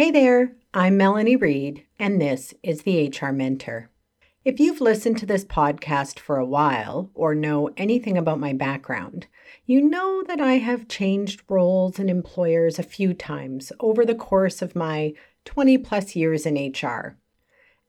Hey there, I'm Melanie Reed, and this is the HR Mentor. If you've listened to this podcast for a while or know anything about my background, you know that I have changed roles and employers a few times over the course of my 20 plus years in HR.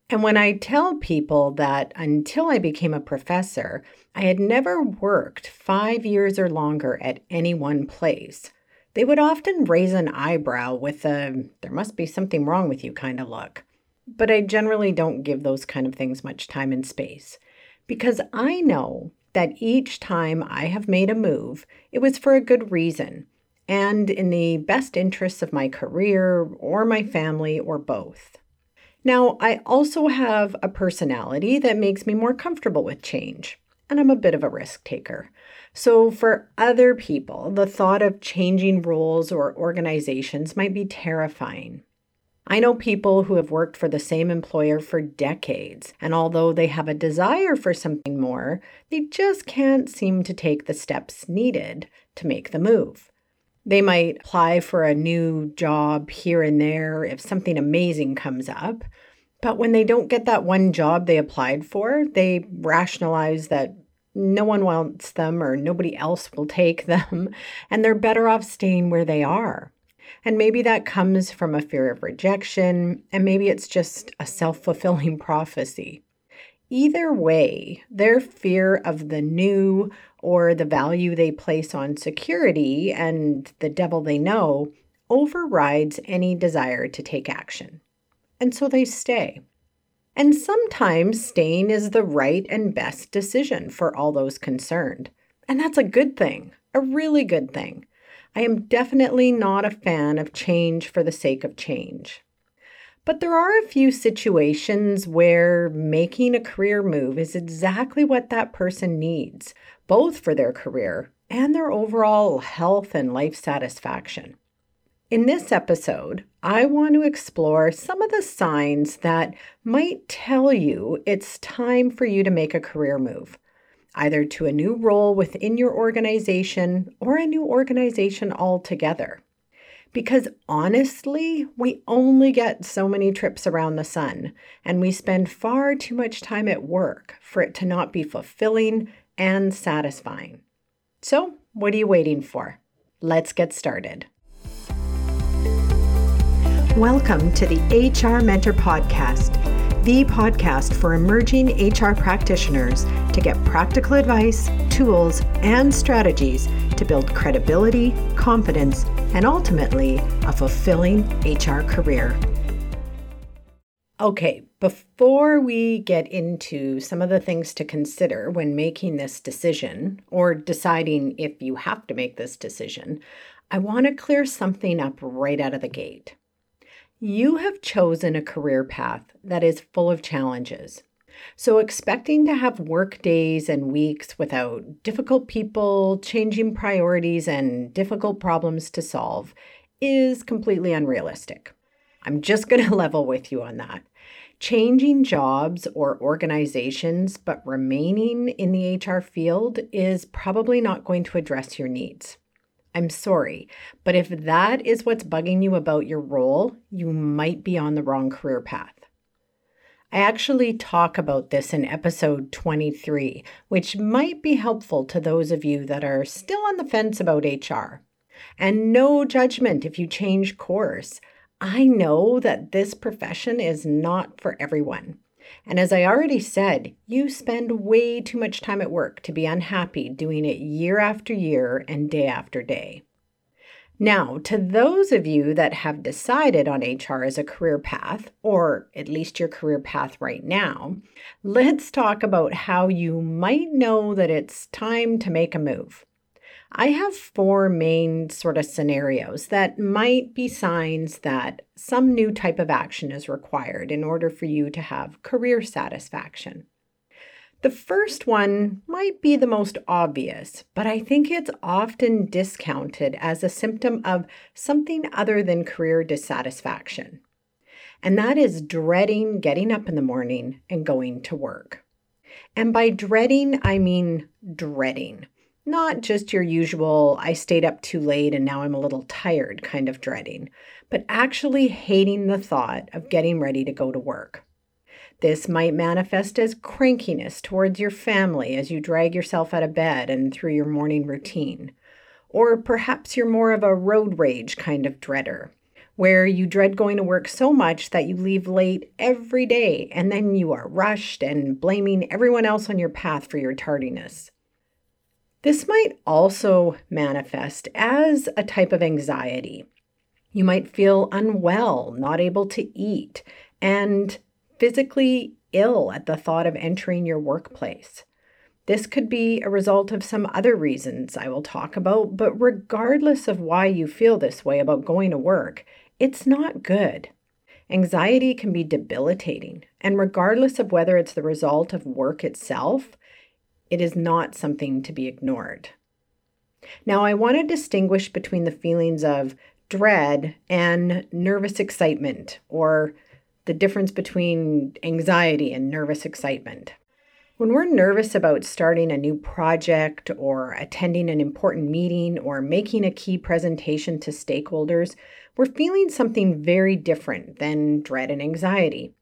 And when I tell people that until I became a professor, I had never worked five years or longer at any one place, they would often raise an eyebrow with a, there must be something wrong with you kind of look. But I generally don't give those kind of things much time and space because I know that each time I have made a move, it was for a good reason and in the best interests of my career or my family or both. Now, I also have a personality that makes me more comfortable with change, and I'm a bit of a risk taker. So, for other people, the thought of changing roles or organizations might be terrifying. I know people who have worked for the same employer for decades, and although they have a desire for something more, they just can't seem to take the steps needed to make the move. They might apply for a new job here and there if something amazing comes up. But when they don't get that one job they applied for, they rationalize that no one wants them or nobody else will take them, and they're better off staying where they are. And maybe that comes from a fear of rejection, and maybe it's just a self fulfilling prophecy. Either way, their fear of the new or the value they place on security and the devil they know overrides any desire to take action. And so they stay. And sometimes staying is the right and best decision for all those concerned. And that's a good thing, a really good thing. I am definitely not a fan of change for the sake of change. But there are a few situations where making a career move is exactly what that person needs, both for their career and their overall health and life satisfaction. In this episode, I want to explore some of the signs that might tell you it's time for you to make a career move, either to a new role within your organization or a new organization altogether. Because honestly, we only get so many trips around the sun, and we spend far too much time at work for it to not be fulfilling and satisfying. So, what are you waiting for? Let's get started. Welcome to the HR Mentor Podcast, the podcast for emerging HR practitioners to get practical advice, tools, and strategies to build credibility, confidence, and ultimately a fulfilling HR career. Okay, before we get into some of the things to consider when making this decision or deciding if you have to make this decision, I want to clear something up right out of the gate. You have chosen a career path that is full of challenges. So, expecting to have work days and weeks without difficult people, changing priorities, and difficult problems to solve is completely unrealistic. I'm just going to level with you on that. Changing jobs or organizations but remaining in the HR field is probably not going to address your needs. I'm sorry, but if that is what's bugging you about your role, you might be on the wrong career path. I actually talk about this in episode 23, which might be helpful to those of you that are still on the fence about HR. And no judgment if you change course. I know that this profession is not for everyone. And as I already said, you spend way too much time at work to be unhappy doing it year after year and day after day. Now, to those of you that have decided on HR as a career path, or at least your career path right now, let's talk about how you might know that it's time to make a move. I have four main sort of scenarios that might be signs that some new type of action is required in order for you to have career satisfaction. The first one might be the most obvious, but I think it's often discounted as a symptom of something other than career dissatisfaction. And that is dreading getting up in the morning and going to work. And by dreading, I mean dreading Not just your usual, I stayed up too late and now I'm a little tired kind of dreading, but actually hating the thought of getting ready to go to work. This might manifest as crankiness towards your family as you drag yourself out of bed and through your morning routine. Or perhaps you're more of a road rage kind of dreader, where you dread going to work so much that you leave late every day and then you are rushed and blaming everyone else on your path for your tardiness. This might also manifest as a type of anxiety. You might feel unwell, not able to eat, and physically ill at the thought of entering your workplace. This could be a result of some other reasons I will talk about, but regardless of why you feel this way about going to work, it's not good. Anxiety can be debilitating, and regardless of whether it's the result of work itself, it is not something to be ignored. Now, I want to distinguish between the feelings of dread and nervous excitement or the difference between anxiety and nervous excitement. When we're nervous about starting a new project or attending an important meeting or making a key presentation to stakeholders, we're feeling something very different than dread and anxiety.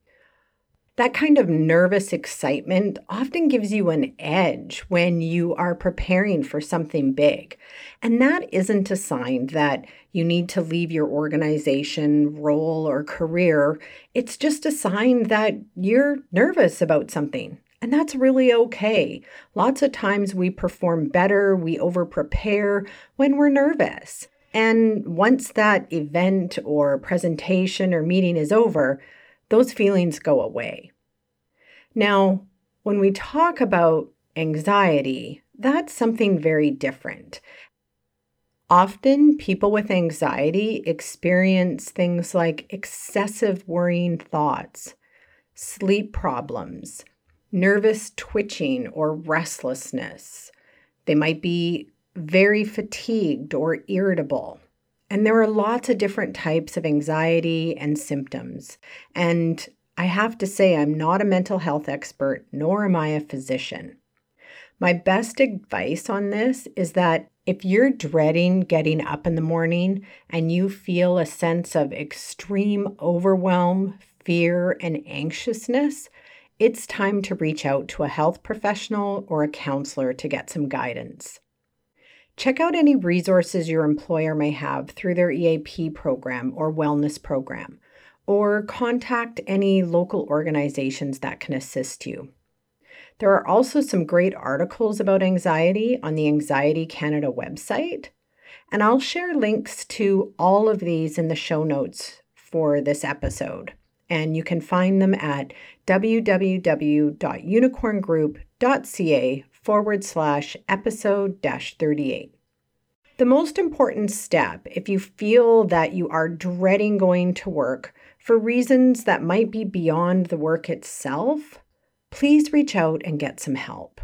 That kind of nervous excitement often gives you an edge when you are preparing for something big. And that isn't a sign that you need to leave your organization, role, or career. It's just a sign that you're nervous about something. And that's really okay. Lots of times we perform better, we over prepare when we're nervous. And once that event or presentation or meeting is over, those feelings go away. Now, when we talk about anxiety, that's something very different. Often, people with anxiety experience things like excessive worrying thoughts, sleep problems, nervous twitching or restlessness. They might be very fatigued or irritable. And there are lots of different types of anxiety and symptoms. And I have to say, I'm not a mental health expert, nor am I a physician. My best advice on this is that if you're dreading getting up in the morning and you feel a sense of extreme overwhelm, fear, and anxiousness, it's time to reach out to a health professional or a counselor to get some guidance. Check out any resources your employer may have through their EAP program or wellness program, or contact any local organizations that can assist you. There are also some great articles about anxiety on the Anxiety Canada website, and I'll share links to all of these in the show notes for this episode. And you can find them at www.unicorngroup.ca forward slash episode dash 38. The most important step, if you feel that you are dreading going to work for reasons that might be beyond the work itself, please reach out and get some help.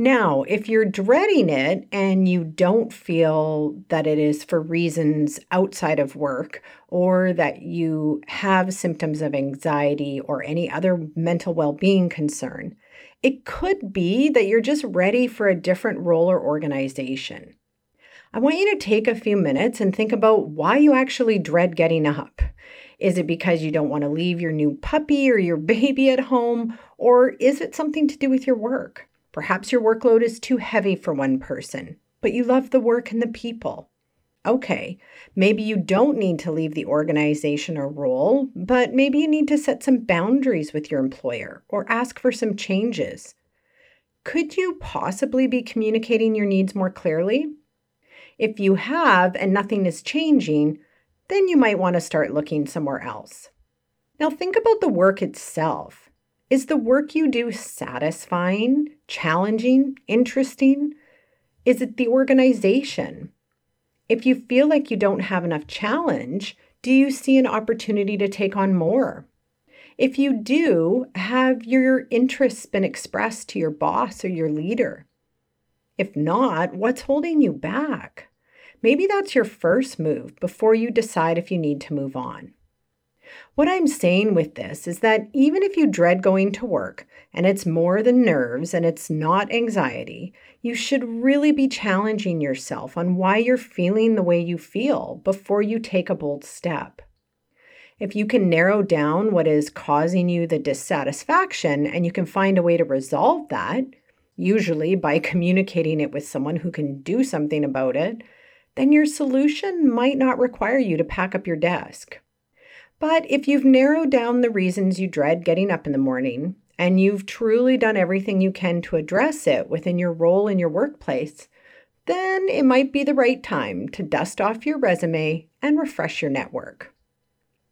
Now, if you're dreading it and you don't feel that it is for reasons outside of work or that you have symptoms of anxiety or any other mental well being concern, it could be that you're just ready for a different role or organization. I want you to take a few minutes and think about why you actually dread getting up. Is it because you don't want to leave your new puppy or your baby at home? Or is it something to do with your work? Perhaps your workload is too heavy for one person, but you love the work and the people. Okay, maybe you don't need to leave the organization or role, but maybe you need to set some boundaries with your employer or ask for some changes. Could you possibly be communicating your needs more clearly? If you have and nothing is changing, then you might want to start looking somewhere else. Now, think about the work itself. Is the work you do satisfying, challenging, interesting? Is it the organization? If you feel like you don't have enough challenge, do you see an opportunity to take on more? If you do, have your interests been expressed to your boss or your leader? If not, what's holding you back? Maybe that's your first move before you decide if you need to move on. What I'm saying with this is that even if you dread going to work and it's more than nerves and it's not anxiety, you should really be challenging yourself on why you're feeling the way you feel before you take a bold step. If you can narrow down what is causing you the dissatisfaction and you can find a way to resolve that, usually by communicating it with someone who can do something about it, then your solution might not require you to pack up your desk. But if you've narrowed down the reasons you dread getting up in the morning, and you've truly done everything you can to address it within your role in your workplace, then it might be the right time to dust off your resume and refresh your network.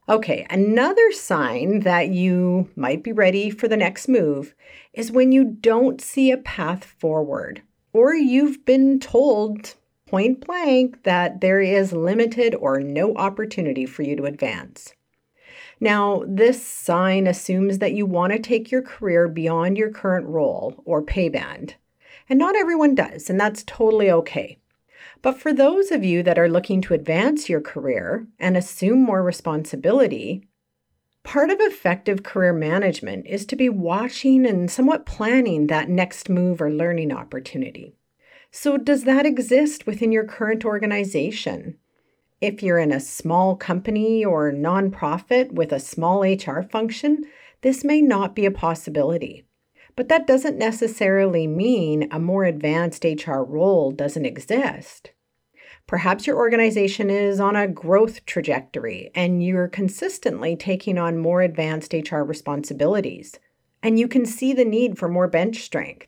Okay, another sign that you might be ready for the next move is when you don't see a path forward, or you've been told point blank that there is limited or no opportunity for you to advance. Now, this sign assumes that you want to take your career beyond your current role or pay band. And not everyone does, and that's totally okay. But for those of you that are looking to advance your career and assume more responsibility, part of effective career management is to be watching and somewhat planning that next move or learning opportunity. So, does that exist within your current organization? If you're in a small company or nonprofit with a small HR function, this may not be a possibility. But that doesn't necessarily mean a more advanced HR role doesn't exist. Perhaps your organization is on a growth trajectory and you're consistently taking on more advanced HR responsibilities, and you can see the need for more bench strength.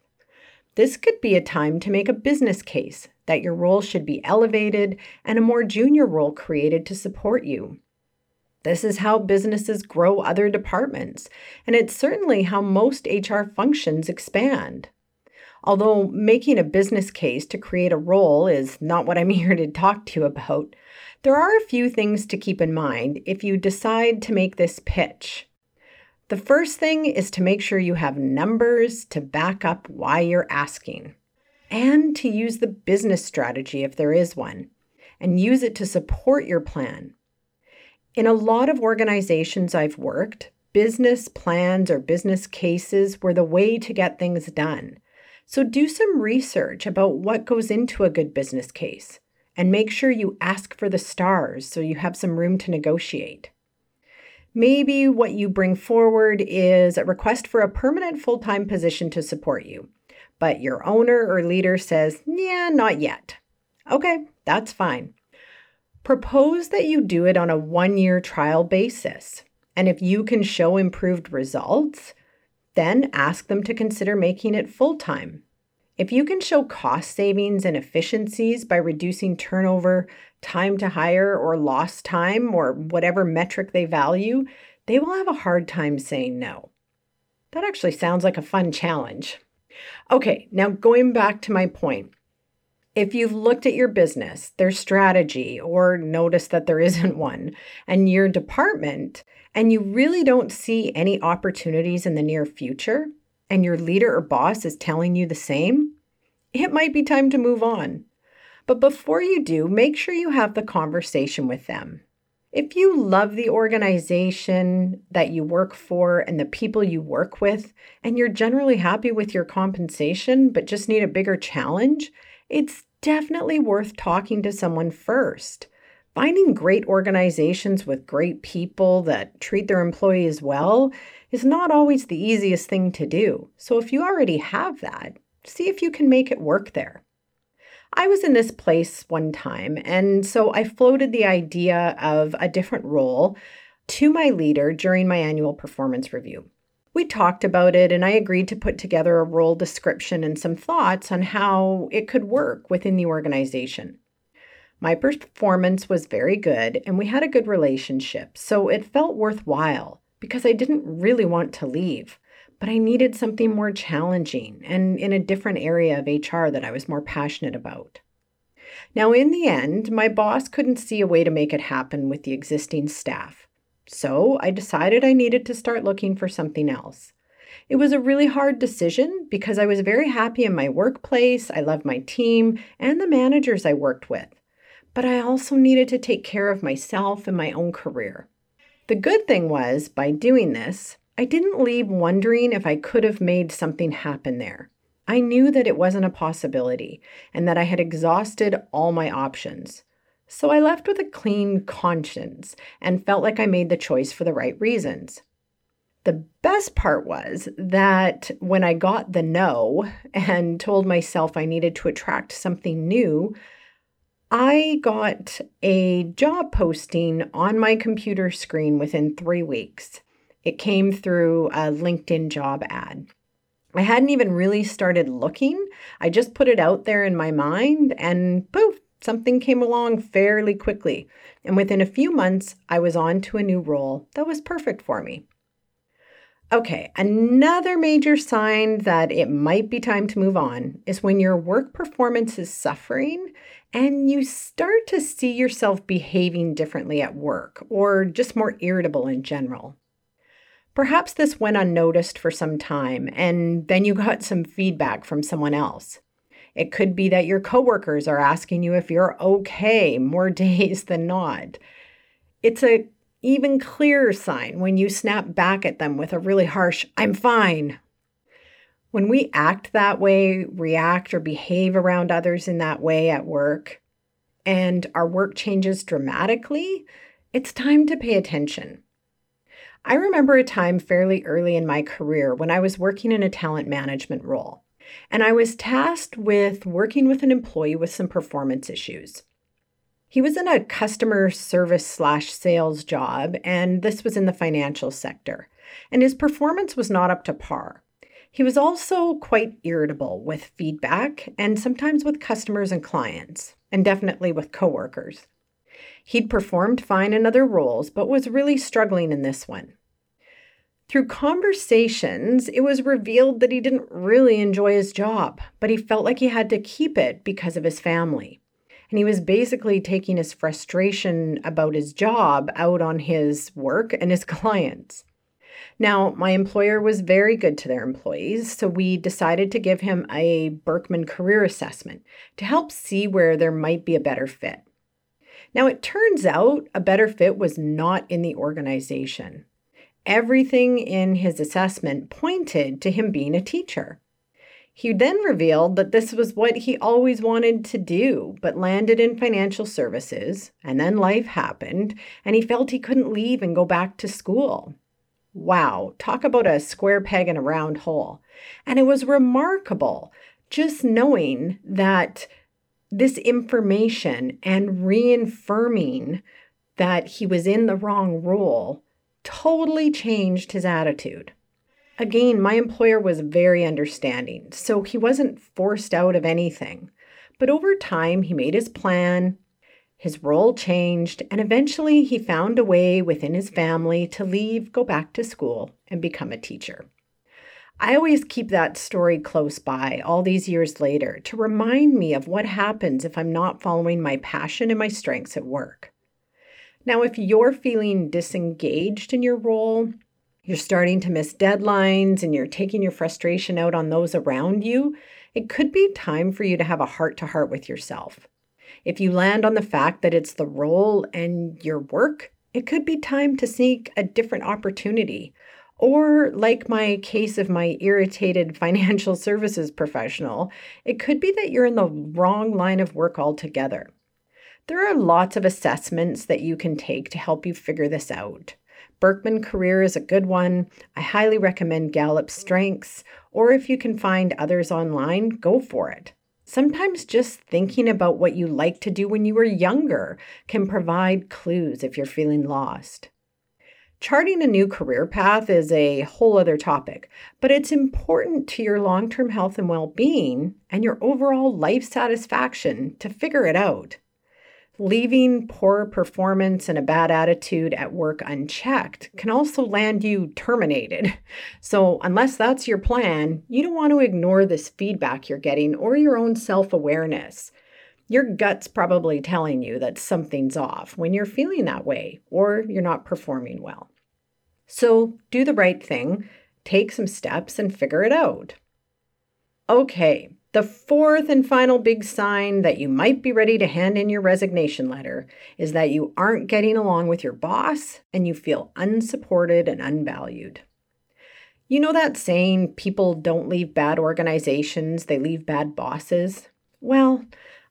This could be a time to make a business case that your role should be elevated and a more junior role created to support you. This is how businesses grow other departments, and it's certainly how most HR functions expand. Although making a business case to create a role is not what I'm here to talk to you about, there are a few things to keep in mind if you decide to make this pitch. The first thing is to make sure you have numbers to back up why you're asking and to use the business strategy if there is one, and use it to support your plan. In a lot of organizations I've worked, business plans or business cases were the way to get things done. So do some research about what goes into a good business case and make sure you ask for the stars so you have some room to negotiate. Maybe what you bring forward is a request for a permanent full time position to support you but your owner or leader says, yeah, not yet. Okay, that's fine. Propose that you do it on a one year trial basis. And if you can show improved results, then ask them to consider making it full time. If you can show cost savings and efficiencies by reducing turnover, time to hire, or lost time, or whatever metric they value, they will have a hard time saying no. That actually sounds like a fun challenge. Okay, now going back to my point. If you've looked at your business, their strategy, or noticed that there isn't one, and your department, and you really don't see any opportunities in the near future, and your leader or boss is telling you the same, it might be time to move on. But before you do, make sure you have the conversation with them. If you love the organization that you work for and the people you work with, and you're generally happy with your compensation but just need a bigger challenge, it's definitely worth talking to someone first. Finding great organizations with great people that treat their employees well is not always the easiest thing to do. So if you already have that, see if you can make it work there. I was in this place one time, and so I floated the idea of a different role to my leader during my annual performance review. We talked about it, and I agreed to put together a role description and some thoughts on how it could work within the organization. My performance was very good, and we had a good relationship, so it felt worthwhile because I didn't really want to leave but I needed something more challenging and in a different area of HR that I was more passionate about. Now, in the end, my boss couldn't see a way to make it happen with the existing staff. So I decided I needed to start looking for something else. It was a really hard decision because I was very happy in my workplace, I loved my team, and the managers I worked with. But I also needed to take care of myself and my own career. The good thing was, by doing this, I didn't leave wondering if I could have made something happen there. I knew that it wasn't a possibility and that I had exhausted all my options. So I left with a clean conscience and felt like I made the choice for the right reasons. The best part was that when I got the no and told myself I needed to attract something new, I got a job posting on my computer screen within three weeks. It came through a LinkedIn job ad. I hadn't even really started looking. I just put it out there in my mind and poof, something came along fairly quickly. And within a few months, I was on to a new role that was perfect for me. Okay, another major sign that it might be time to move on is when your work performance is suffering and you start to see yourself behaving differently at work or just more irritable in general. Perhaps this went unnoticed for some time and then you got some feedback from someone else. It could be that your coworkers are asking you if you're okay more days than not. It's a even clearer sign when you snap back at them with a really harsh, I'm fine. When we act that way, react or behave around others in that way at work, and our work changes dramatically, it's time to pay attention. I remember a time fairly early in my career when I was working in a talent management role, and I was tasked with working with an employee with some performance issues. He was in a customer service slash sales job, and this was in the financial sector, and his performance was not up to par. He was also quite irritable with feedback and sometimes with customers and clients, and definitely with coworkers. He'd performed fine in other roles, but was really struggling in this one. Through conversations, it was revealed that he didn't really enjoy his job, but he felt like he had to keep it because of his family. And he was basically taking his frustration about his job out on his work and his clients. Now, my employer was very good to their employees, so we decided to give him a Birkman career assessment to help see where there might be a better fit. Now, it turns out a better fit was not in the organization. Everything in his assessment pointed to him being a teacher. He then revealed that this was what he always wanted to do, but landed in financial services, and then life happened, and he felt he couldn't leave and go back to school. Wow, talk about a square peg in a round hole. And it was remarkable just knowing that this information and reaffirming that he was in the wrong role totally changed his attitude. Again, my employer was very understanding, so he wasn't forced out of anything. But over time, he made his plan, his role changed, and eventually he found a way within his family to leave, go back to school, and become a teacher. I always keep that story close by all these years later to remind me of what happens if I'm not following my passion and my strengths at work. Now, if you're feeling disengaged in your role, you're starting to miss deadlines and you're taking your frustration out on those around you, it could be time for you to have a heart to heart with yourself. If you land on the fact that it's the role and your work, it could be time to seek a different opportunity. Or, like my case of my irritated financial services professional, it could be that you're in the wrong line of work altogether. There are lots of assessments that you can take to help you figure this out. Birkman Career is a good one. I highly recommend Gallup Strengths, or if you can find others online, go for it. Sometimes just thinking about what you like to do when you were younger can provide clues if you're feeling lost. Charting a new career path is a whole other topic, but it's important to your long term health and well being and your overall life satisfaction to figure it out. Leaving poor performance and a bad attitude at work unchecked can also land you terminated. So, unless that's your plan, you don't want to ignore this feedback you're getting or your own self awareness. Your gut's probably telling you that something's off when you're feeling that way or you're not performing well. So, do the right thing, take some steps, and figure it out. Okay, The fourth and final big sign that you might be ready to hand in your resignation letter is that you aren't getting along with your boss and you feel unsupported and unvalued. You know that saying, people don't leave bad organizations, they leave bad bosses? Well,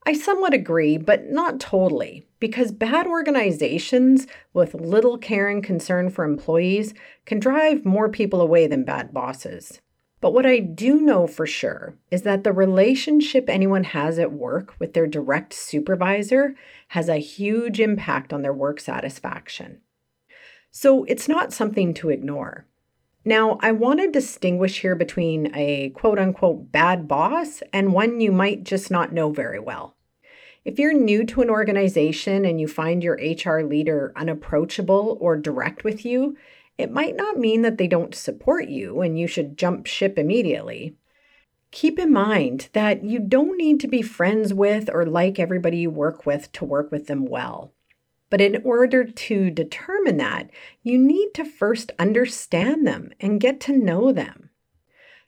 I somewhat agree, but not totally, because bad organizations with little care and concern for employees can drive more people away than bad bosses. But what I do know for sure is that the relationship anyone has at work with their direct supervisor has a huge impact on their work satisfaction. So it's not something to ignore. Now, I want to distinguish here between a quote unquote bad boss and one you might just not know very well. If you're new to an organization and you find your HR leader unapproachable or direct with you, it might not mean that they don't support you and you should jump ship immediately. Keep in mind that you don't need to be friends with or like everybody you work with to work with them well. But in order to determine that, you need to first understand them and get to know them.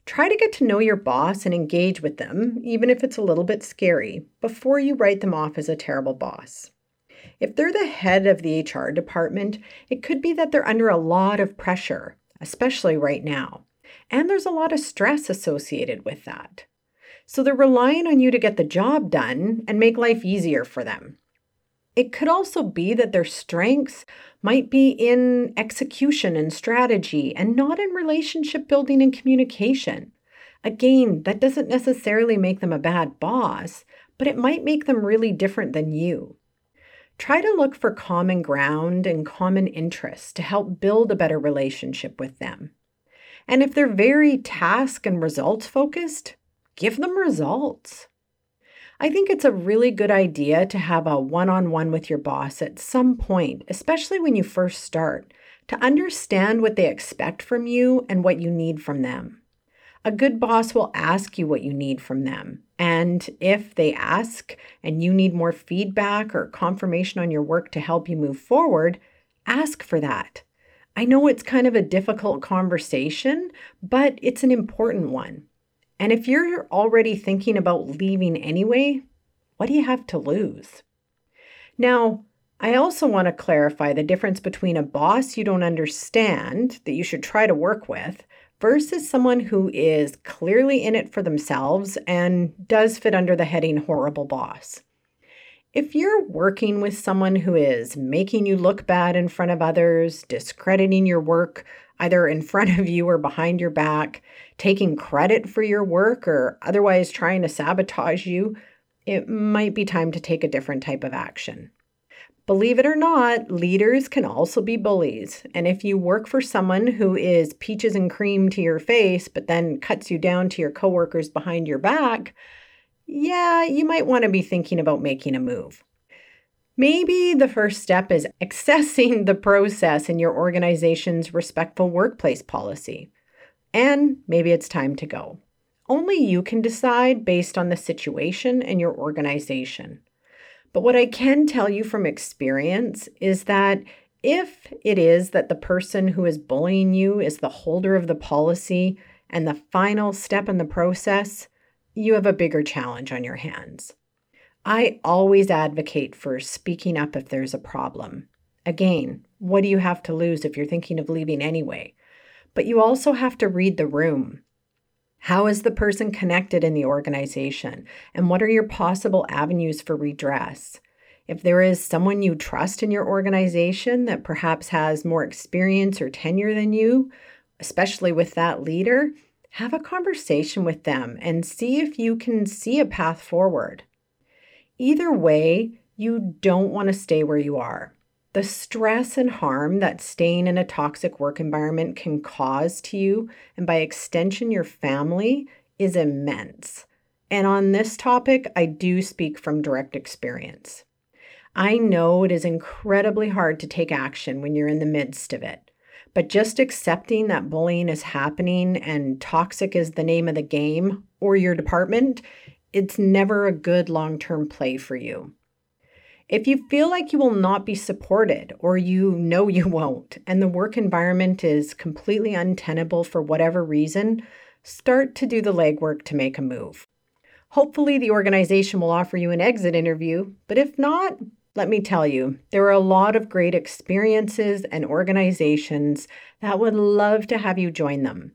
Try to get to know your boss and engage with them, even if it's a little bit scary, before you write them off as a terrible boss. If they're the head of the HR department, it could be that they're under a lot of pressure, especially right now. And there's a lot of stress associated with that. So they're relying on you to get the job done and make life easier for them. It could also be that their strengths might be in execution and strategy and not in relationship building and communication. Again, that doesn't necessarily make them a bad boss, but it might make them really different than you. Try to look for common ground and common interests to help build a better relationship with them. And if they're very task and results focused, give them results. I think it's a really good idea to have a one on one with your boss at some point, especially when you first start, to understand what they expect from you and what you need from them. A good boss will ask you what you need from them and if they ask and you need more feedback or confirmation on your work to help you move forward, ask for that. I know it's kind of a difficult conversation, but it's an important one. And if you're already thinking about leaving anyway, what do you have to lose? Now, I also want to clarify the difference between a boss you don't understand that you should try to work with versus someone who is clearly in it for themselves and does fit under the heading horrible boss. If you're working with someone who is making you look bad in front of others, discrediting your work either in front of you or behind your back, taking credit for your work, or otherwise trying to sabotage you, it might be time to take a different type of action. Believe it or not, leaders can also be bullies. And if you work for someone who is peaches and cream to your face, but then cuts you down to your coworkers behind your back, yeah, you might want to be thinking about making a move. Maybe the first step is accessing the process in your organization's respectful workplace policy. And maybe it's time to go. Only you can decide based on the situation and your organization. But what I can tell you from experience is that if it is that the person who is bullying you is the holder of the policy and the final step in the process, you have a bigger challenge on your hands. I always advocate for speaking up if there's a problem. Again, what do you have to lose if you're thinking of leaving anyway? But you also have to read the room. How is the person connected in the organization? And what are your possible avenues for redress? If there is someone you trust in your organization that perhaps has more experience or tenure than you, especially with that leader, have a conversation with them and see if you can see a path forward. Either way, you don't want to stay where you are. The stress and harm that staying in a toxic work environment can cause to you, and by extension, your family, is immense. And on this topic, I do speak from direct experience. I know it is incredibly hard to take action when you're in the midst of it, but just accepting that bullying is happening and toxic is the name of the game or your department, it's never a good long term play for you. If you feel like you will not be supported or you know you won't, and the work environment is completely untenable for whatever reason, start to do the legwork to make a move. Hopefully, the organization will offer you an exit interview, but if not, let me tell you, there are a lot of great experiences and organizations that would love to have you join them.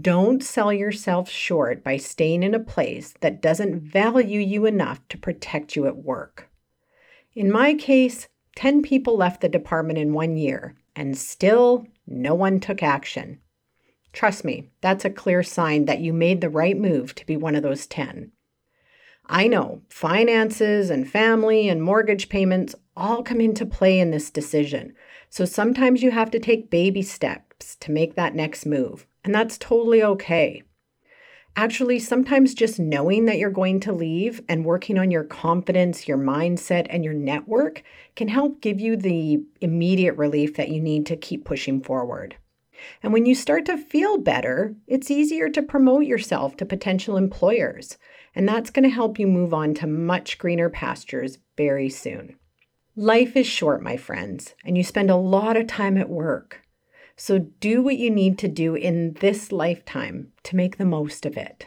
Don't sell yourself short by staying in a place that doesn't value you enough to protect you at work. In my case, 10 people left the department in one year, and still no one took action. Trust me, that's a clear sign that you made the right move to be one of those 10. I know finances and family and mortgage payments all come into play in this decision. So sometimes you have to take baby steps to make that next move, and that's totally okay. Actually, sometimes just knowing that you're going to leave and working on your confidence, your mindset, and your network can help give you the immediate relief that you need to keep pushing forward. And when you start to feel better, it's easier to promote yourself to potential employers. And that's going to help you move on to much greener pastures very soon. Life is short, my friends, and you spend a lot of time at work. So do what you need to do in this lifetime to make the most of it.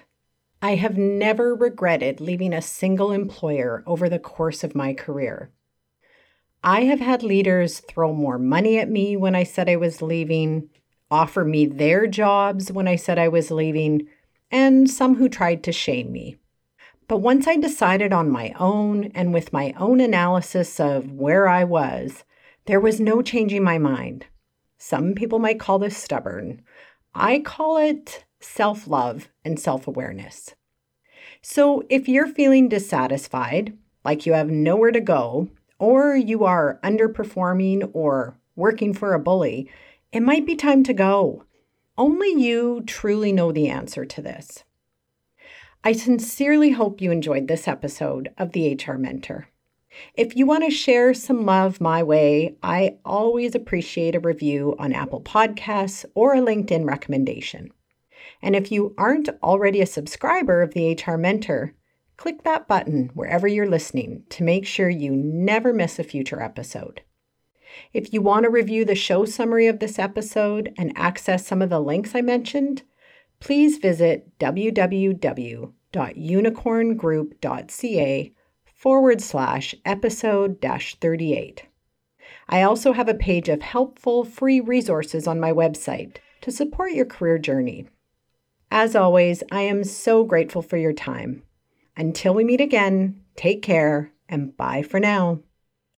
I have never regretted leaving a single employer over the course of my career. I have had leaders throw more money at me when I said I was leaving, offer me their jobs when I said I was leaving, and some who tried to shame me. But once I decided on my own and with my own analysis of where I was, there was no changing my mind. Some people might call this stubborn. I call it self love and self awareness. So if you're feeling dissatisfied, like you have nowhere to go, or you are underperforming or working for a bully, it might be time to go. Only you truly know the answer to this. I sincerely hope you enjoyed this episode of the HR Mentor. If you want to share some love my way, I always appreciate a review on Apple Podcasts or a LinkedIn recommendation. And if you aren't already a subscriber of the HR Mentor, click that button wherever you're listening to make sure you never miss a future episode. If you want to review the show summary of this episode and access some of the links I mentioned, please visit www.unicorngroup.ca forward slash episode dash 38. I also have a page of helpful free resources on my website to support your career journey. As always, I am so grateful for your time. Until we meet again, take care and bye for now.